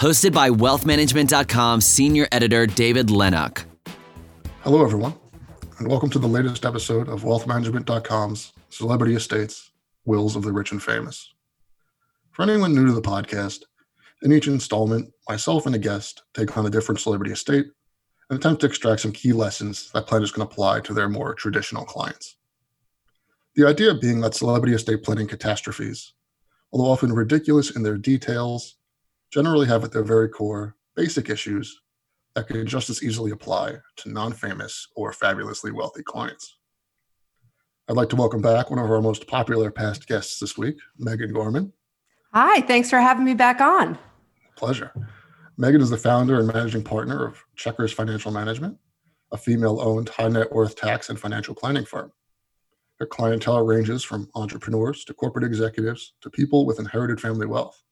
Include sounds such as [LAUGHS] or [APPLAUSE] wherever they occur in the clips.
hosted by wealthmanagement.com senior editor David Lennox. Hello, everyone, and welcome to the latest episode of wealthmanagement.com's Celebrity Estates Wills of the Rich and Famous. For anyone new to the podcast, in each installment, myself and a guest take on a different celebrity estate and attempt to extract some key lessons that planners can apply to their more traditional clients. The idea being that celebrity estate planning catastrophes, although often ridiculous in their details generally have at their very core basic issues that can just as easily apply to non famous or fabulously wealthy clients. I'd like to welcome back one of our most popular past guests this week, Megan Gorman. Hi, thanks for having me back on. Pleasure. Megan is the founder and managing partner of Chequers Financial Management, a female owned high net worth tax and financial planning firm. Her clientele ranges from entrepreneurs to corporate executives to people with inherited family wealth.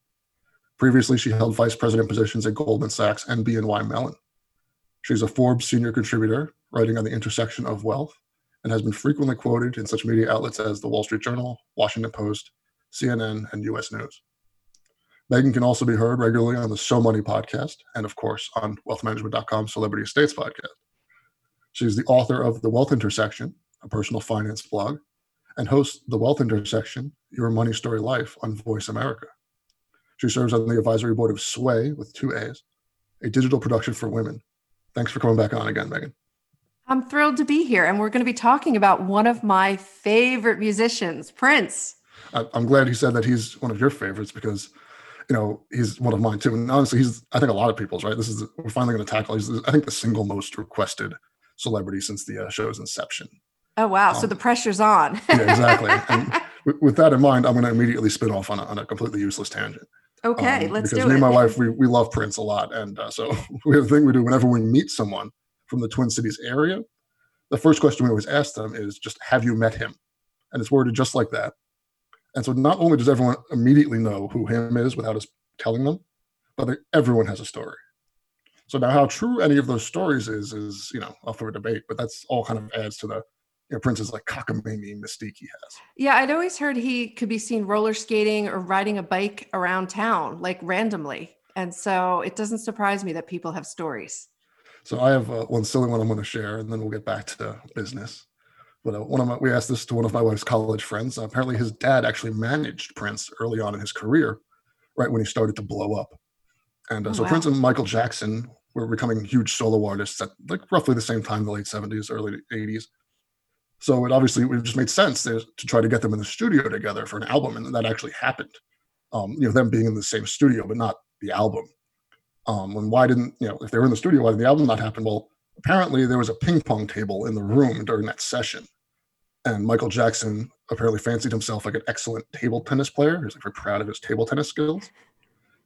Previously, she held vice president positions at Goldman Sachs and BNY Mellon. She's a Forbes senior contributor, writing on the intersection of wealth, and has been frequently quoted in such media outlets as the Wall Street Journal, Washington Post, CNN, and US News. Megan can also be heard regularly on the So Money podcast and, of course, on wealthmanagement.com Celebrity Estates podcast. She's the author of The Wealth Intersection, a personal finance blog, and hosts The Wealth Intersection, Your Money Story Life on Voice America. She serves on the advisory board of Swaay with two A's, a digital production for women. Thanks for coming back on again, Megan. I'm thrilled to be here. And we're going to be talking about one of my favorite musicians, Prince. I'm glad he said that he's one of your favorites because, you know, he's one of mine too. And honestly, he's, I think a lot of people's, right? This is, we're finally going to tackle, he's, I think, the single most requested celebrity since the uh, show's inception. Oh, wow. Um, so the pressure's on. yeah, exactly. [LAUGHS] And with, with, that in mind, I'm going to immediately spin off on a, on a completely useless tangent. Okay, um, let's do it. because me and my [LAUGHS] wife we, we love Prince a lot, and uh, so [LAUGHS] we have a thing we do whenever we meet someone from the Twin Cities area. The first question we always ask them is just, "Have you met him?" And it's worded just like that. And so not only does everyone immediately know who him is without us telling them, but they, everyone has a story. So now, how true any of those stories is is you know up for a debate, but that's all kind of adds to the know, Prince's like cockamamie mystique he has. Yeah, I'd always heard he could be seen roller skating or riding a bike around town, like randomly. And so it doesn't surprise me that people have stories. So I have uh, one silly one I'm going to share, and then we'll get back to business. But uh, one of my, we asked this to one of my wife's college friends. Uh, apparently, his dad actually managed Prince early on in his career, right when he started to blow up. And uh, oh, so wow. Prince and Michael Jackson were becoming huge solo artists at like roughly the same time, the late 70s, early 80s. So it obviously it just made sense to, try to get them in the studio together for an album, and that actually happened. Um, you know, them being in the same studio, but not the album. Um, and why didn't you know if they were in the studio, why did the album not happen? Well, apparently there was a ping pong table in the room during that session, and Michael Jackson apparently fancied himself like an excellent table tennis player. He's like very proud of his table tennis skills,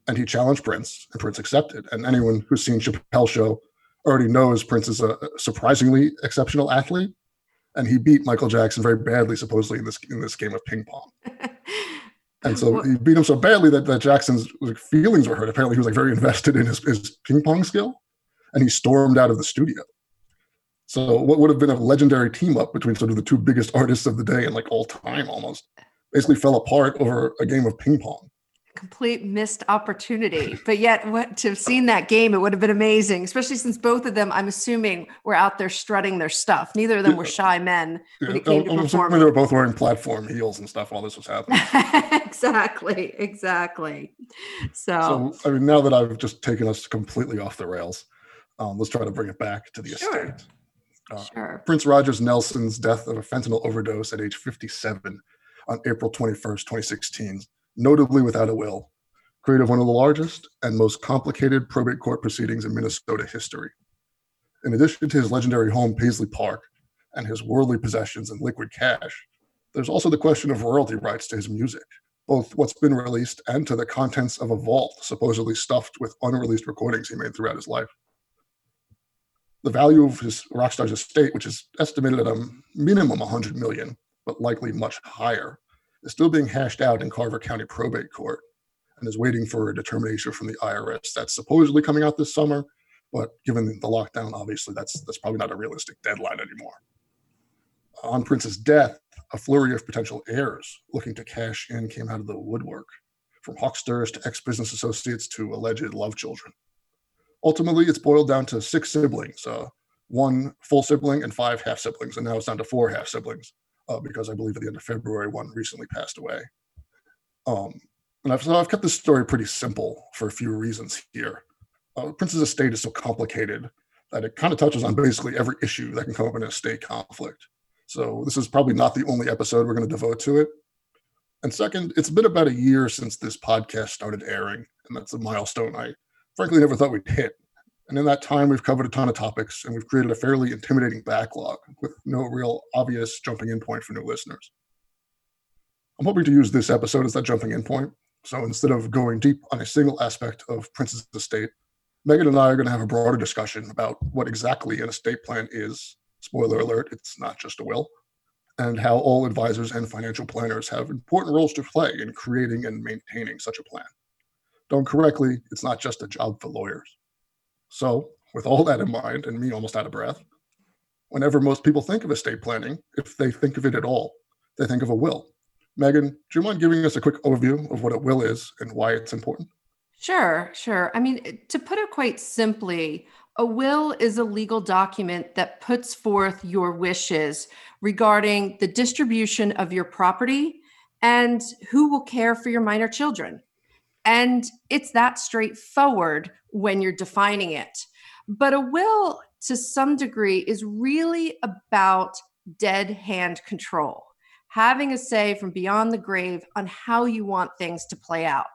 and he challenged Prince, and Prince accepted. And anyone who's seen Chappelle Show already knows Prince is a surprisingly exceptional athlete and he beat Michael Jackson very badly, supposedly in this in this game of ping pong. [LAUGHS] and so he beat him so badly that, that Jackson's like, feelings were hurt. Apparently, he was like very invested in his, his ping pong skill, and he stormed out of the studio. So what would have been a legendary team up between sort of the two biggest artists of the day and like all time almost basically fell apart over a game of ping pong complete missed opportunity. But yet, what, to have seen that game, it would have been amazing, especially since both of them, I'm assuming, were out there strutting their stuff. Neither of them were shy men yeah, when it came to performing. They were both wearing platform heels and stuff while this was happening. [LAUGHS] exactly, exactly. So, so, I mean, now that I've just taken us completely off the rails, um, let's try to bring it back to the sure. estate. Uh, sure. Prince Rogers Nelson's death of a fentanyl overdose at age 57 on April 21st, 2016 notably without a will, created one of the largest and most complicated probate court proceedings in Minnesota history. In addition to his legendary home, Paisley Park, and his worldly possessions and liquid cash, there's also the question of royalty rights to his music, both what's been released and to the contents of a vault supposedly stuffed with unreleased recordings he made throughout his life. The value of his Rockstar's estate, which is estimated at a minimum 100 million, but likely much higher, is still being hashed out in Carver County Probate Court and is waiting for a determination from the IRS that's supposedly coming out this summer. But given the lockdown, obviously that's that's probably not a realistic deadline anymore. On Prince's death, a flurry of potential heirs looking to cash in came out of the woodwork, from hucksters to ex-business associates to alleged love children. Ultimately, it's boiled down to six siblings, uh, one full sibling and five half siblings, and now it's down to four half siblings uh, because I believe at the end of February one recently passed away. Um, and I've, so I've kept this story pretty simple for a few reasons here. Uh, Prince's estate is so complicated that it kind of touches on basically every issue that can come up in a estate conflict. So this is probably not the only episode we're going to devote to it. And second, it's been about a year since this podcast started airing, and that's a milestone I frankly never thought we'd hit. And in that time, we've covered a ton of topics and we've created a fairly intimidating backlog with no real obvious jumping in point for new listeners. I'm hoping to use this episode as that jumping in point. So instead of going deep on a single aspect of Prince's estate, Megan and I are going to have a broader discussion about what exactly an estate plan is. Spoiler alert, it's not just a will. And how all advisors and financial planners have important roles to play in creating and maintaining such a plan. Done correctly, it's not just a job for lawyers. So, with all that in mind, and me almost out of breath, whenever most people think of estate planning, if they think of it at all, they think of a will. Megan, do you mind giving us a quick overview of what a will is and why it's important? Sure, sure. I mean, to put it quite simply, a will is a legal document that puts forth your wishes regarding the distribution of your property and who will care for your minor children. And it's that straightforward when you're defining it. But a will, to some degree, is really about dead hand control, having a say from beyond the grave on how you want things to play out.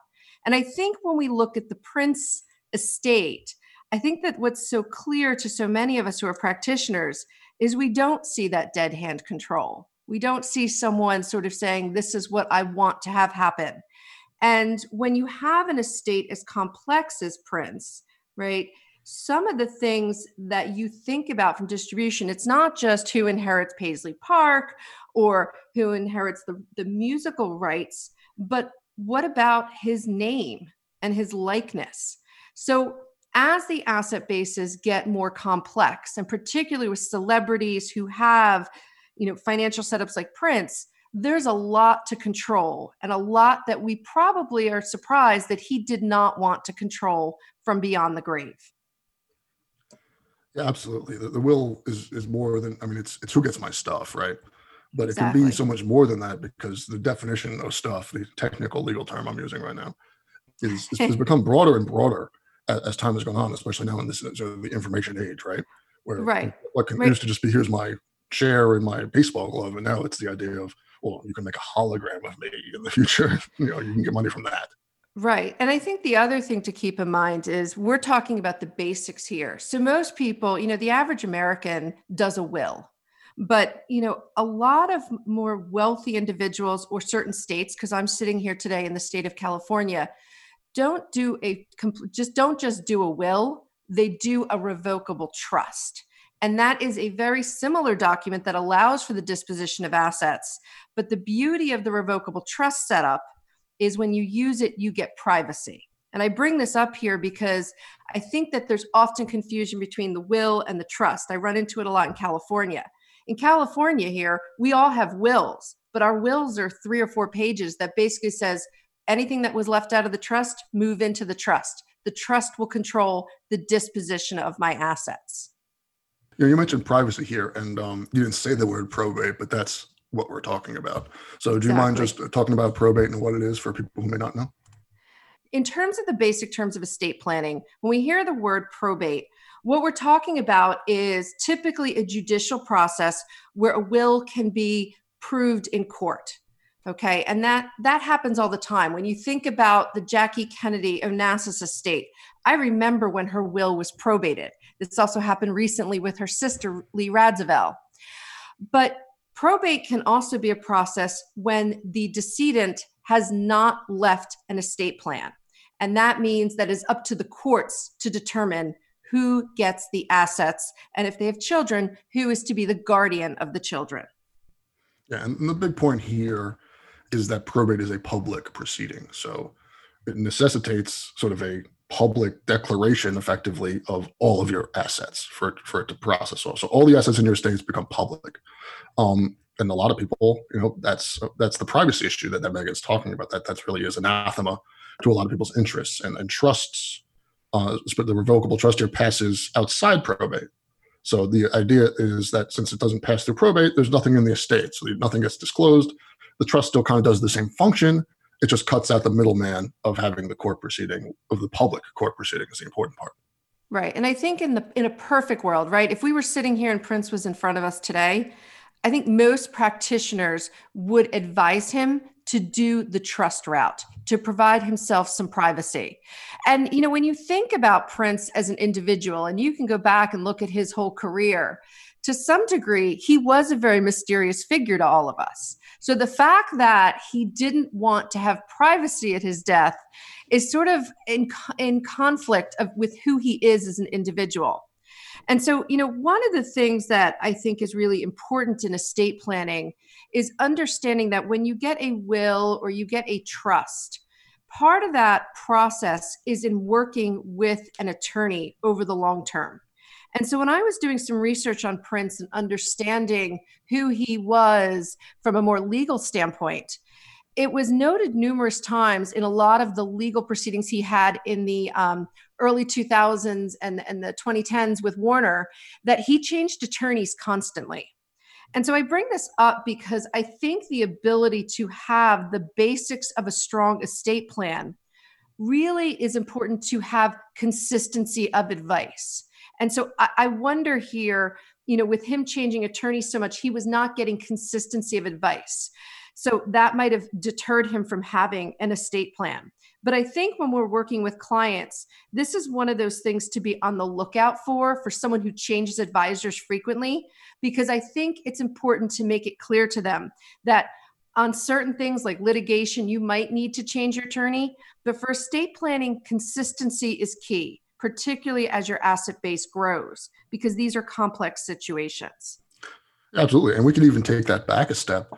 And I think when we look at the Prince estate, I think that what's so clear to so many of us who are practitioners is we don't see that dead hand control. We don't see someone sort of saying, This is what I want to have happen. And when you have an estate as complex as Prince, right? Some of the things that you think about from distribution, it's not just who inherits Paisley Park or who inherits the, the musical rights, but what about his name and his likeness? So, as the asset bases get more complex, and particularly with celebrities who have, you know, financial setups like Prince, there's a lot to control and a lot that we probably are surprised that he did not want to control from beyond the grave. Yeah, absolutely. The, the will is is more than I mean it's it's who gets my stuff, right? But exactly. it can be so much more than that because the definition of stuff, the technical legal term I'm using right now, is has become broader and broader as, as, time has gone on, especially now in this uh, the information age, right? Where right. what can right. used to just be here's my chair and my baseball glove, and now it's the idea of well, you can make a hologram of me in the future. [LAUGHS] you know, you can get money from that. Right. And I think the other thing to keep in mind is we're talking about the basics here. So most people, you know, the average American does a will. But, you know, a lot of more wealthy individuals or certain states because I'm sitting here today in the state of California don't do a just don't just do a will, they do a revocable trust. And that is a very similar document that allows for the disposition of assets. But the beauty of the revocable trust setup is when you use it, you get privacy. And I bring this up here because I think that there's often confusion between the will and the trust. I run into it a lot in California. In California, here, we all have wills, but our wills are three or four pages that basically says anything that was left out of the trust, move into the trust. The trust will control the disposition of my assets. You, know, you mentioned privacy here, and um, you didn't say the word probate, but that's what we're talking about. So, do you mind just talking about probate and what it is for people who may not know? In terms of the basic terms of estate planning, when we hear the word probate, what we're talking about is typically a judicial process where a will can be proved in court okay and that that happens all the time when you think about the jackie kennedy onassis estate i remember when her will was probated this also happened recently with her sister lee radziwill but probate can also be a process when the decedent has not left an estate plan and that means that it's up to the courts to determine who gets the assets, and if they have children, who is to be the guardian of the children. Yeah, and the big point here is that probate is a public proceeding. So it necessitates sort of a public declaration effectively of all of your assets for, for it to process. So all the assets in your estates become public. Um, and a lot of people, you know, that's that's the privacy issue that, that Megan's talking about. That that's really is anathema to a lot of people's interests and, and trusts. Uh, the revocable trust here passes outside probate. So the idea is that since it doesn't pass through probate, there's nothing in the estate, so nothing gets disclosed. The trust still kind of does the same function. It just cuts out the middleman of having the court proceeding of the public court proceeding is the important part. Right, and I think in the in a perfect world, right? If we were sitting here and Prince was in front of us today, I think most practitioners would advise him to do the trust route to provide himself some privacy. And you know, when you think about Prince as an individual and you can go back and look at his whole career, to some degree, he was a very mysterious figure to all of us. So the fact that he didn't want to have privacy at his death is sort of in, in conflict of, with who he is as an individual. And so, you know, one of the things that I think is really important in estate planning is understanding that when you get a will or you get a trust, part of that process is in working with an attorney over the long term. And so when I was doing some research on Prince and understanding who he was from a more legal standpoint, it was noted numerous times in a lot of the legal proceedings he had in the um, early 2000s and, and the 2010s with Warner that he changed attorneys constantly. And so I bring this up because I think the ability to have the basics of a strong estate plan really is important to have consistency of advice. And so I, I wonder here, you know, with him changing attorneys so much, he was not getting consistency of advice. So that might have deterred him from having an estate plan. But I think when we're working with clients, this is one of those things to be on the lookout for for someone who changes advisors frequently, because I think it's important to make it clear to them that on certain things like litigation, you might need to change your attorney. But for estate planning, consistency is key, particularly as your asset base grows, because these are complex situations. Absolutely. And we can even take that back a step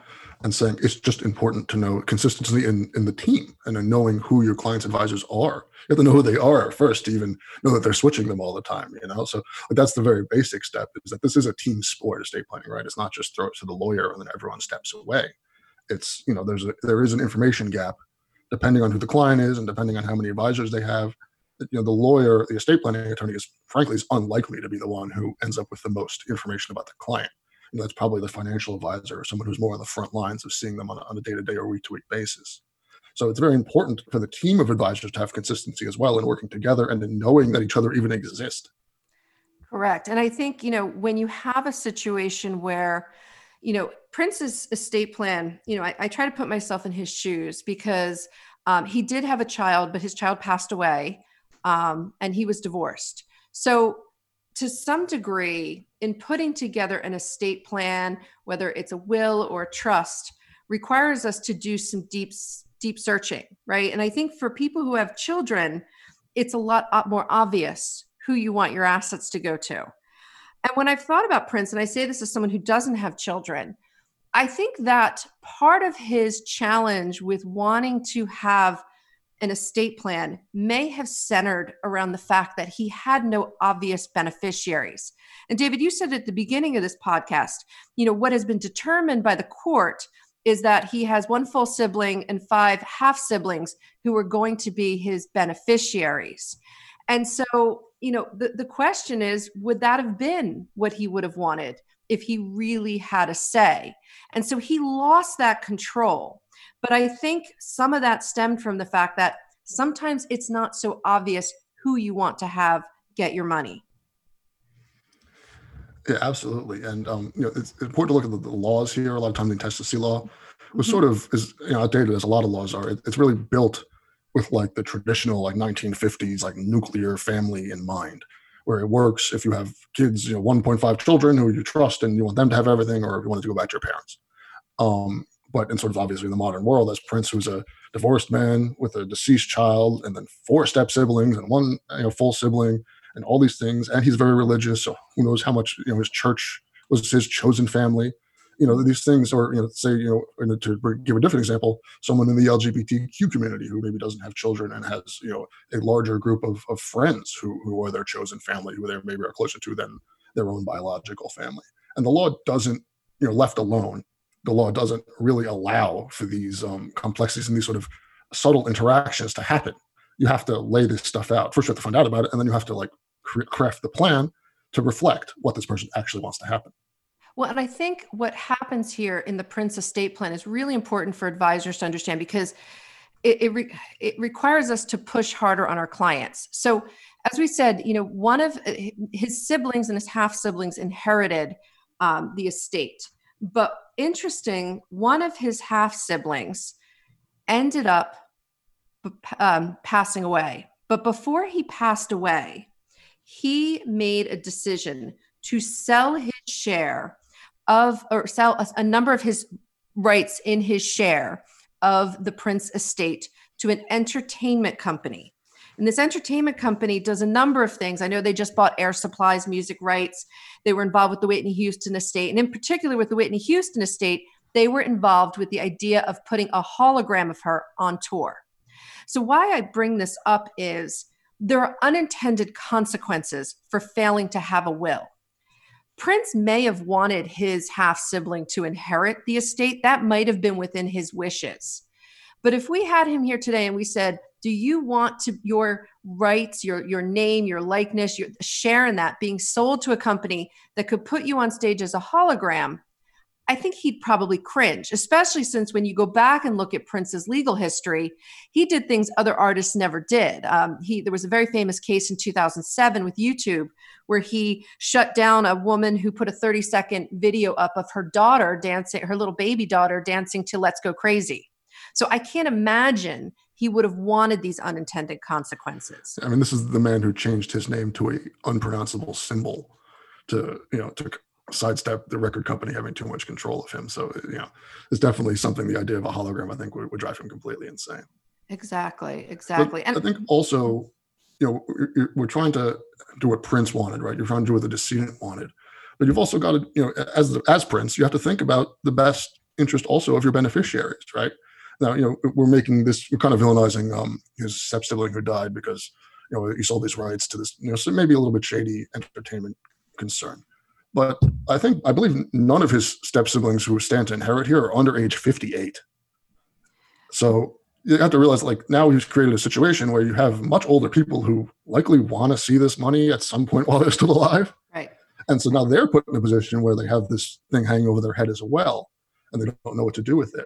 and saying it's just important to know consistency in, in the team and in knowing who your clients advisors are. You have to know who they are first to even know that they're switching them all the time, you know? So that's the very basic step is that this is a team sport, estate planning, right? It's not just throw it to the lawyer and then everyone steps away. It's, you know, there's a, there is an information gap depending on who the client is and depending on how many advisors they have. You know, the lawyer, the estate planning attorney is frankly is unlikely to be the one who ends up with the most information about the client you know, that's probably the financial advisor or someone who's more on the front lines of seeing them on a, on a day-to-day or week-to-week basis. So it's very important for the team of advisors to have consistency as well in working together and in knowing that each other even exist. Correct. And I think, you know, when you have a situation where, you know, Prince's estate plan, you know, I, I try to put myself in his shoes because um, he did have a child, but his child passed away um, and he was divorced. So to some degree, in putting together an estate plan, whether it's a will or a trust, requires us to do some deep, deep searching, right? And I think for people who have children, it's a lot more obvious who you want your assets to go to. And when I've thought about Prince, and I say this as someone who doesn't have children, I think that part of his challenge with wanting to have an estate plan may have centered around the fact that he had no obvious beneficiaries. And David, you said at the beginning of this podcast, you know, what has been determined by the court is that he has one full sibling and five half siblings who are going to be his beneficiaries. And so, you know, the, the question is would that have been what he would have wanted if he really had a say? And so he lost that control. But I think some of that stemmed from the fact that sometimes it's not so obvious who you want to have get your money. Yeah, absolutely. And um, you know, it's important to look at the, the laws here. A lot of times the intestacy law was mm-hmm. sort of is you know outdated as a lot of laws are. It, it's really built with like the traditional like 1950s like nuclear family in mind, where it works if you have kids, you know, 1.5 children who you trust and you want them to have everything, or if you want to go back to your parents. Um, but in sort of obviously the modern world, as Prince, who's a divorced man with a deceased child, and then four step siblings and one you know full sibling, and all these things. And he's very religious, so who knows how much you know his church was his chosen family. You know these things, or you know, say you know, to give a different example, someone in the LGBTQ community who maybe doesn't have children and has you know a larger group of, of friends who who are their chosen family, who they maybe are closer to than their own biological family. And the law doesn't, you know, left alone, the law doesn't really allow for these um, complexities and these sort of subtle interactions to happen. You have to lay this stuff out. First, you have to find out about it, and then you have to like craft the plan to reflect what this person actually wants to happen. Well, and I think what happens here in the Prince estate plan is really important for advisors to understand because it, it, re- it requires us to push harder on our clients. So, as we said, you know, one of uh, his siblings and his half siblings inherited um, the estate. But interesting, one of his half siblings ended up um, passing away. But before he passed away, he made a decision to sell his share of, or sell a, a number of his rights in his share of the Prince estate to an entertainment company. And this entertainment company does a number of things. I know they just bought Air Supply's, music rights. They were involved with the Whitney Houston estate. And in particular, with the Whitney Houston estate, they were involved with the idea of putting a hologram of her on tour. So, why I bring this up is there are unintended consequences for failing to have a will. Prince may have wanted his half sibling to inherit the estate. That might have been within his wishes. But if we had him here today and we said, do you want to your rights, your your name, your likeness, your share in that being sold to a company that could put you on stage as a hologram? I think he'd probably cringe, especially since when you go back and look at Prince's legal history, he did things other artists never did. Um, he there was a very famous case in 2007 with YouTube where he shut down a woman who put a 30 second video up of her daughter dancing, her little baby daughter dancing to "Let's Go Crazy." So I can't imagine he would have wanted these unintended consequences. I mean, this is the man who changed his name to a unpronounceable symbol to, you know, to sidestep the record company having too much control of him. So, you know, it's definitely something the idea of a hologram, I think, would, would drive him completely insane. Exactly. Exactly. But and I think also, you know, we're trying to do what Prince wanted, right? You're trying to do what the decedent wanted. But you've also got to, you know, as as Prince, you have to think about the best interest also of your beneficiaries, right? Now you know we're making this we're kind of villainizing um, his step sibling who died because you know he sold these rights to this you know so maybe a little bit shady entertainment concern. But i think i believe none of his step siblings who stand to inherit here are under age 58 so you have to realize like now he's created a situation where you have much older people who likely want to see this money at some point [LAUGHS] while they're still alive. Right. And so now they're put in a position where they have this thing hanging over their head as well and they don't know what to do with it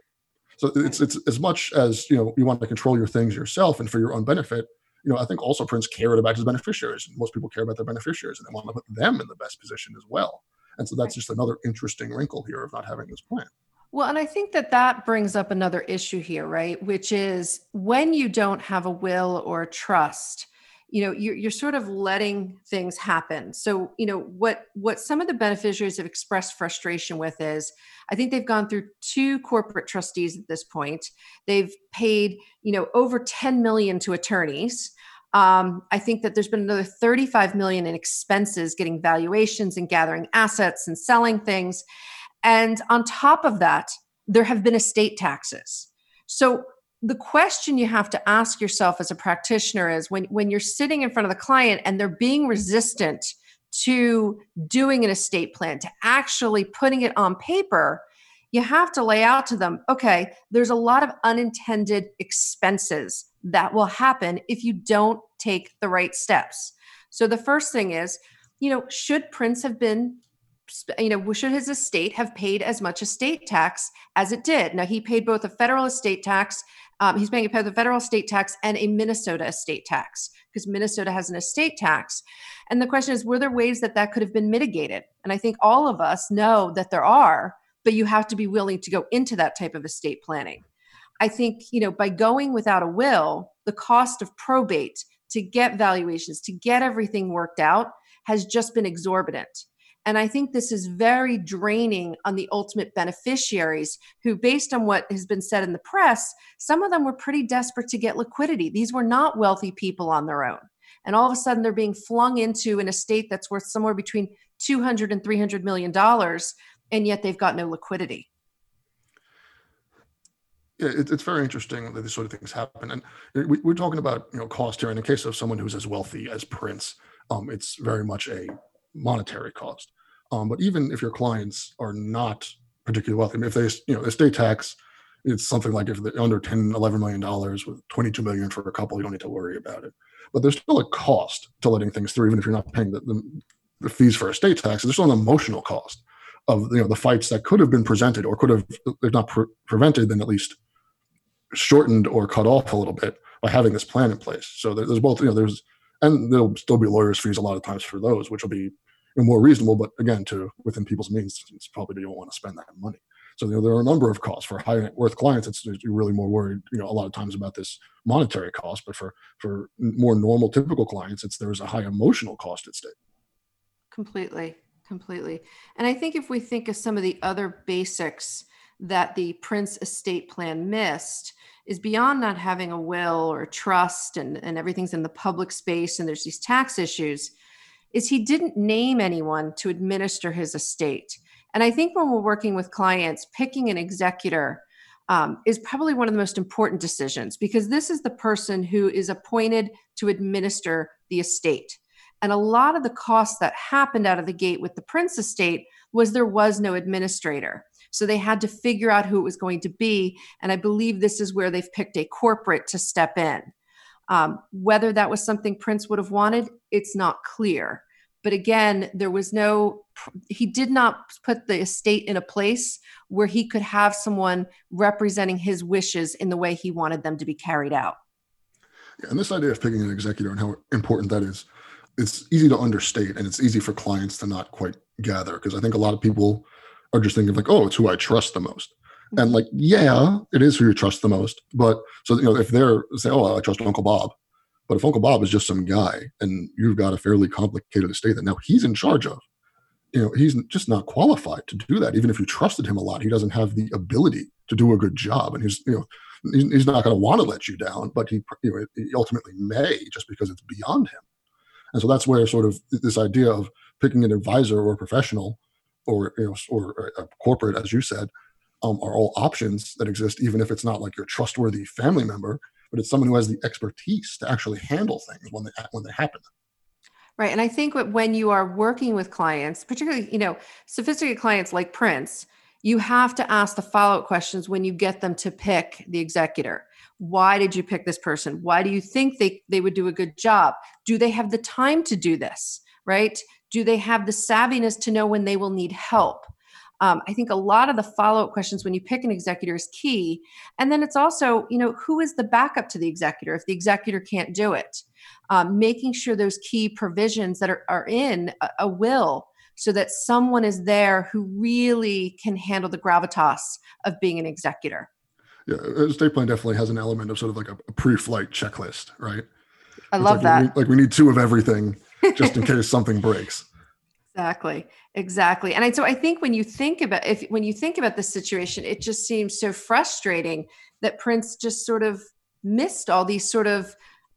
so it's it's as much as you know you want to control your things yourself and for your own benefit. You know, I think also Prince cared about his beneficiaries. Most people care about their beneficiaries and they want to put them in the best position as well. And so that's just another interesting wrinkle here of not having this plan. Well, and I think that that brings up another issue here, right? Which is when you don't have a will or a trust, you know you're, you're sort of letting things happen. So you know what what some of the beneficiaries have expressed frustration with is i think they've gone through two corporate trustees at this point. They've paid you know over 10 million to attorneys. Um, i think that there's been another 35 million in expenses getting valuations and gathering assets and selling things. And on top of that there have been estate taxes. So the question you have to ask yourself as a practitioner is when, when you're sitting in front of the client and they're being resistant to doing an estate plan, to actually putting it on paper, you have to lay out to them okay, there's a lot of unintended expenses that will happen if you don't take the right steps. So the first thing is, you know, should Prince have been you know, should his estate have paid as much estate tax as it did? Now, he paid both a federal estate tax um, he's paying a federal estate tax and a Minnesota estate tax because Minnesota has an estate tax. And the question is, were there ways that that could have been mitigated? And I think all of us know that there are, but you have to be willing to go into that type of estate planning. I think, you know, by going without a will, the cost of probate to get valuations, to get everything worked out has just been exorbitant. And I think this is very draining on the ultimate beneficiaries who, based on what has been said in the press, some of them were pretty desperate to get liquidity. These were not wealthy people on their own. and all of a sudden they're being flung into an estate that's worth somewhere between 200 and 300 million dollars and yet they've got no liquidity yeah, it, it's very interesting that these sort of things happen. And we, are talking about you know cost here. And In the case of someone who's as wealthy as Prince, um, it's very much a monetary cost. Um, but even if your clients are not particularly wealthy, I mean, if they you know estate tax, it's something like if they're under 10, 11 million dollars with 22 million for a couple, you don't need to worry about it. But there's still a cost to letting things through, even if you're not paying the, the, the fees for estate tax. There's still an emotional cost of you know the fights that could have been presented or could have, if not pre- prevented, then at least shortened or cut off a little bit by having this plan in place. So there's both, you know, there's, and there'll still be lawyers' fees a lot of times for those, which will be more reasonable. But again, to within people's means, it's probably you don't want to spend that money. So you know, there are a number of costs for high net worth clients. It's you're really more worried, you know, a lot of times about this monetary cost. But for for more normal, typical clients, it's there's a high emotional cost at stake. Completely, completely. And I think if we think of some of the other basics that the Prince estate plan missed is beyond not having a will or trust and, and everything's in the public space and there's these tax issues is he didn't name anyone to administer his estate and i think when we're working with clients picking an executor um, is probably one of the most important decisions because this is the person who is appointed to administer the estate and a lot of the costs that happened out of the gate with the prince estate was there was no administrator so they had to figure out who it was going to be. And I believe this is where they've picked a corporate to step in. Um, whether that was something Prince would have wanted, it's not clear. But again, there was no, he did not put the estate in a place where he could have someone representing his wishes in the way he wanted them to be carried out. Yeah, and this idea of picking an executor and how important that is, it's easy to understate and it's easy for clients to not quite gather because I think a lot of people are just thinking like, oh, it's who I trust the most. And like, yeah, it is who you trust the most. But so you know, if they're say, oh, I trust Uncle Bob, but if Uncle Bob is just some guy and you've got a fairly complicated estate that now he's in charge of, you know, he's just not qualified to do that. Even if you trusted him a lot, he doesn't have the ability to do a good job. And he's, you know, he's not going to want to let you down, but he, you know, he ultimately may just because it's beyond him. And so that's where sort of this idea of picking an advisor or a professional or you know or a corporate as you said um, are all options that exist even if it's not like your trustworthy family member but it's someone who has the expertise to actually handle things when they when they happen. Right and i think when you are working with clients particularly you know sophisticated clients like prince you have to ask the follow-up questions when you get them to pick the executor. Why did you pick this person? Why do you think they, they would do a good job? Do they have the time to do this right? Do they have the savviness to know when they will need help? Um, I think a lot of the follow up questions when you pick an executor is key. And then it's also, you know, who is the backup to the executor if the executor can't do it? Um, making sure those key provisions that are, are in a, a will so that someone is there who really can handle the gravitas of being an executor. Yeah, estate plan definitely has an element of sort of like a, a pre-flight checklist, right? I it's love like that. We, like we need two of everything just in case something breaks. Exactly. Exactly. And I, so I think when you think about if when you think about the situation, it just seems so frustrating that Prince just sort of missed all these sort of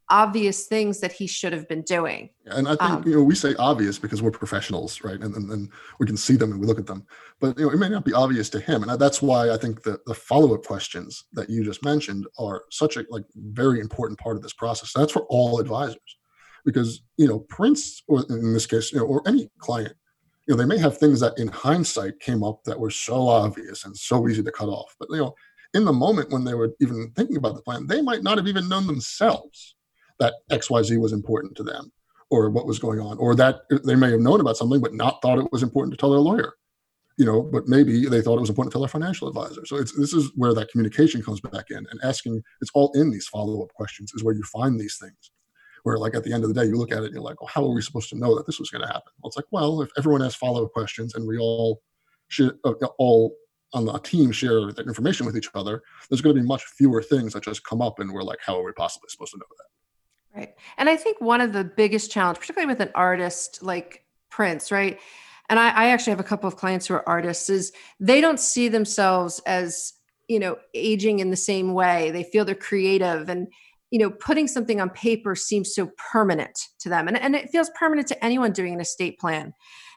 obvious things that he should have been doing. And I think um, you know we say obvious because we're professionals, right? And, and, and we can see them and we look at them, but you know it may not be obvious to him, and that's why I think the the follow up questions that you just mentioned are such a like very important part of this process. That's for all advisors because you know Prince, or in this case, you know, or any client, you know, they may have things that in hindsight came up that were so obvious and so easy to cut off, but you know, in the moment when they were even thinking about the plan, they might not have even known themselves that X Y Z was important to them or what was going on, or that they may have known about something but not thought it was important to tell their lawyer you know, but maybe they thought it was important to tell their financial advisor. So it's this is where that communication comes back in and asking. It's all in these follow up questions is where you find these things where like at the end of the day you look at it and you're like well how are we supposed to know that this was going to happen? Well it's like well if everyone has follow-up questions and we all should uh, all on the team share that information with each other there's going to be much fewer things that just come up and we're like how are we possibly supposed to know that? Right. And i think one of the biggest challenge particularly with an artist like prince right? And I, I actually have a couple of clients who are artists is they don't see themselves as you know aging in the same way. They feel they're creative and you know putting something on paper seems so permanent to them and, and it feels permanent to anyone doing an estate plan.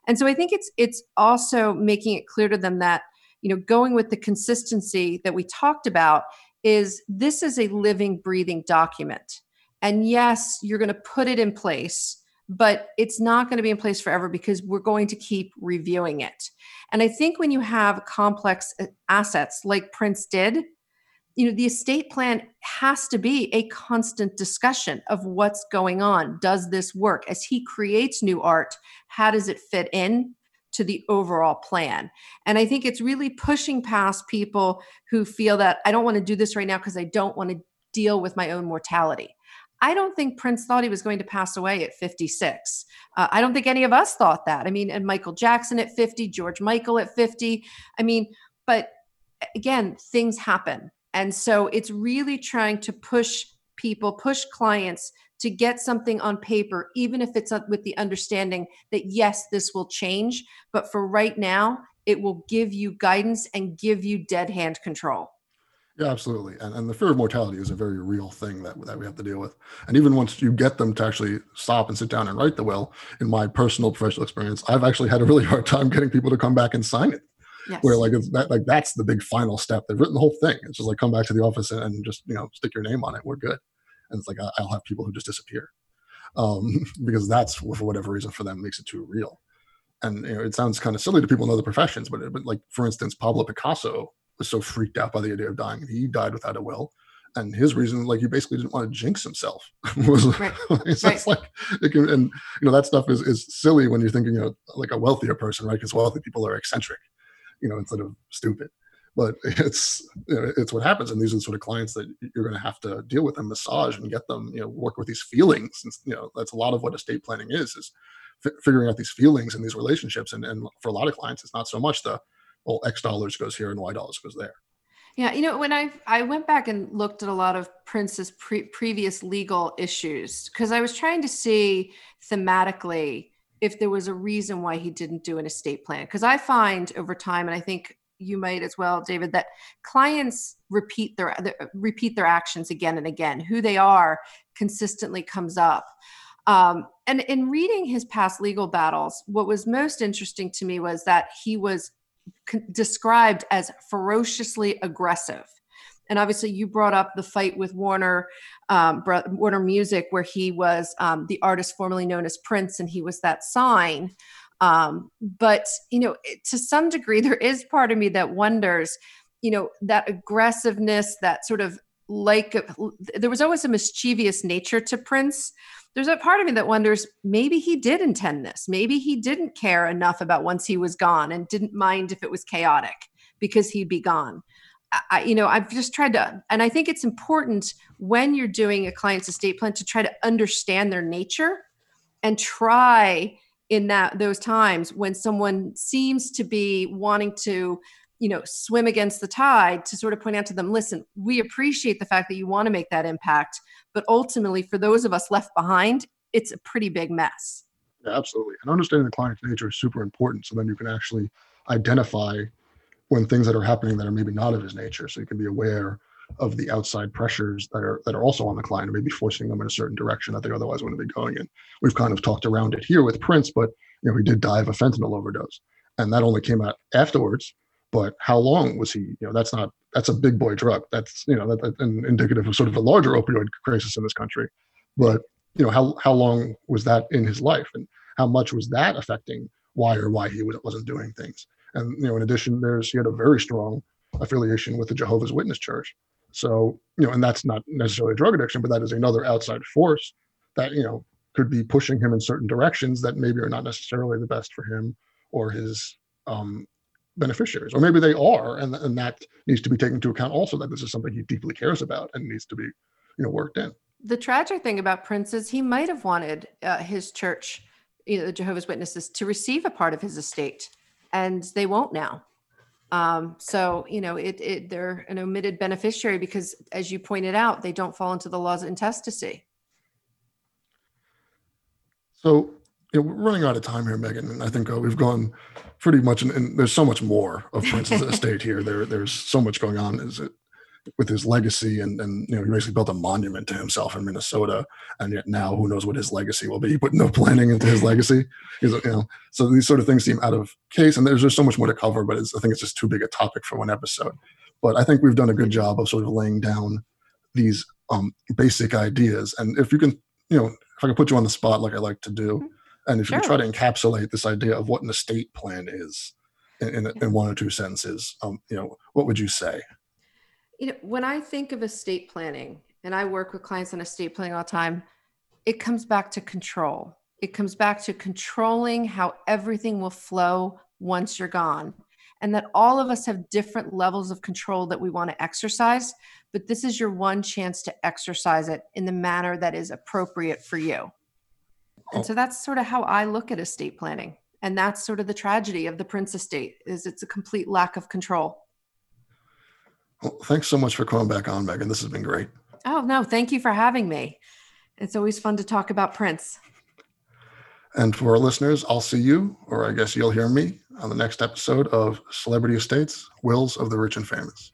And so i think it's it's also making it clear to them that you know going with the consistency that we talked about is this is a living breathing document. And yes you're going to put it in place but it's not going to be in place forever because we're going to keep reviewing it. And i think when you have complex uh, assets like prince did you know the estate plan has to be a constant discussion of what's going on does this work as he creates new art how does it fit in to the overall plan and i think it's really pushing past people who feel that i don't want to do this right now because i don't want to deal with my own mortality I don't think Prince thought he was going to pass away at 56. Uh, I don't think any of us thought that. I mean, and Michael Jackson at 50, George Michael at 50. I mean, but again, things happen. And so it's really trying to push people, push clients to get something on paper, even if it's with the understanding that, yes, this will change. But for right now, it will give you guidance and give you dead hand control. Yeah, absolutely. And, and the fear of mortality is a very real thing that, that we have to deal with. And even once you get them to actually stop and sit down and write the will, in my personal professional experience, I've actually had a really hard time getting people to come back and sign it yes. where like it's that like that's the big final step. They've written the whole thing. It's just like come back to the office and, and just you know stick your name on it. We're good. And it's like I'll have people who just disappear um, [LAUGHS] because that's for whatever reason for them makes it too real. And you know, it sounds kind of silly to people in other professions, but but like for instance, Pablo Picasso was so freaked out by the idea of dying, he died without a will and his reason like he basically didn't want to jinx himself [LAUGHS] was right. [LAUGHS] so right. like it can, and you know that stuff is is silly when you're thinking you know like a wealthier person right because wealthy people are eccentric you know, instead of stupid. But [LAUGHS] it's it's what happens, and these are the sort of clients that you're going to have to deal with and massage and get them, you know, work with these feelings. And you know, that's a lot of what estate planning is: is f- figuring out these feelings and these relationships. And, and for a lot of clients, it's not so much the well, X dollars goes here and Y dollars goes there. Yeah, you know, when I I went back and looked at a lot of Prince's pre- previous legal issues because I was trying to see thematically if there was a reason why he didn't do an estate plan. Because I find over time, and I think you might as well, David, that clients repeat their, repeat their actions again and again. Who they are consistently comes up. Um, and in reading his past legal battles, what was most interesting to me was that he was described as ferociously aggressive and obviously you brought up the fight with Warner um, Warner Music, where he was um, the artist formerly known as Prince, and he was that sign. Um, but you know, to some degree, [LAUGHS] there is part of me that wonders, you know, that aggressiveness, that sort of like there was always a mischievous nature to Prince. There's a part of me that wonders maybe he did intend this. Maybe he didn't care enough about once he was gone and didn't mind if it was chaotic because he'd be gone. I, you know, I've just tried to, and I think it's important when you're doing a client's estate plan to try to understand their nature and try in that those times when someone seems to be wanting to you know swim against the tide to sort of point out to them listen we appreciate the fact that you want to make that impact but ultimately for those of us left behind it's a pretty big mess. Yeah, absolutely. And understanding the client's nature is super important so then you can actually identify when things that are happening that are maybe not of his nature. So you can be aware of the outside pressures that are that are also on the client and maybe forcing them in a certain direction that they otherwise wouldn't be going in. We've kind of talked around it here with Prince, but you know, he did die of a fentanyl overdose. And that only came out afterwards. But how long was he? You know, that's not that's a big boy drug. That's you know that, that indicative of sort of a larger opioid crisis in this country. But you know, how how long was that in his life, and how much was that affecting why or why he wasn't doing things? And you know, in addition, there's he had a very strong affiliation with the Jehovah's Witness Church. So you know, and that's not necessarily a drug addiction, but that is another outside force that you know could be pushing him in certain directions that maybe are not necessarily the best for him or his um, beneficiaries, or maybe they are, and and that needs to be taken into account also that this is something he deeply cares about and needs to be you know worked in. The tragic thing about Prince is he might have wanted uh, his church, you know, the Jehovah's Witnesses, to receive a part of his estate and they won't now. Um, so you know, it, it they're an omitted beneficiary because, as you pointed out, they don't fall into the laws of intestacy. So you know, we're running out of time here, Megan, and I think uh, we've gone pretty much. And, there's so much more of Prince's [LAUGHS] estate here. There, there's so much going on. Is it? With his legacy and and you know he basically built a monument to himself in Minnesota. And yet now who knows what his legacy will be? He put no planning into his legacy. He's, you know so these sort of things seem out of case. And there's just so much more to cover but I think it's just too big a topic for one episode. But I think we've done a good job of sort of laying down these um, basic ideas. And if you can you know if I can put you on the spot like I like to do mm-hmm. and if sure. you can try to encapsulate this idea of what an estate plan is in, in, in one or two sentences um, you know what would you say you know, when I think of estate planning, and I work with clients on estate planning all the time, it comes back to control. It comes back to controlling how everything will flow once you're gone. And that all of us have different levels of control that we want to exercise, but this is your one chance to exercise it in the manner that is appropriate for you. And so that's sort of how I look at estate planning. And that's sort of the tragedy of the Prince estate is it's a complete lack of control. Well, thanks so much for coming back on, Megan. This has been great. Oh, no, thank you for having me. It's always fun to talk about Prince. And for our listeners, I'll see you, or I guess you'll hear me, on the next episode of Celebrity Estates Wills of the Rich and Famous.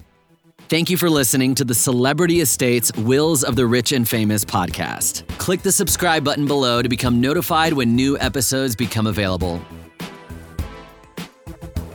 Thank you for listening to the Celebrity Estates Wills of the Rich and Famous podcast. Click the subscribe button below to become notified when new episodes become available.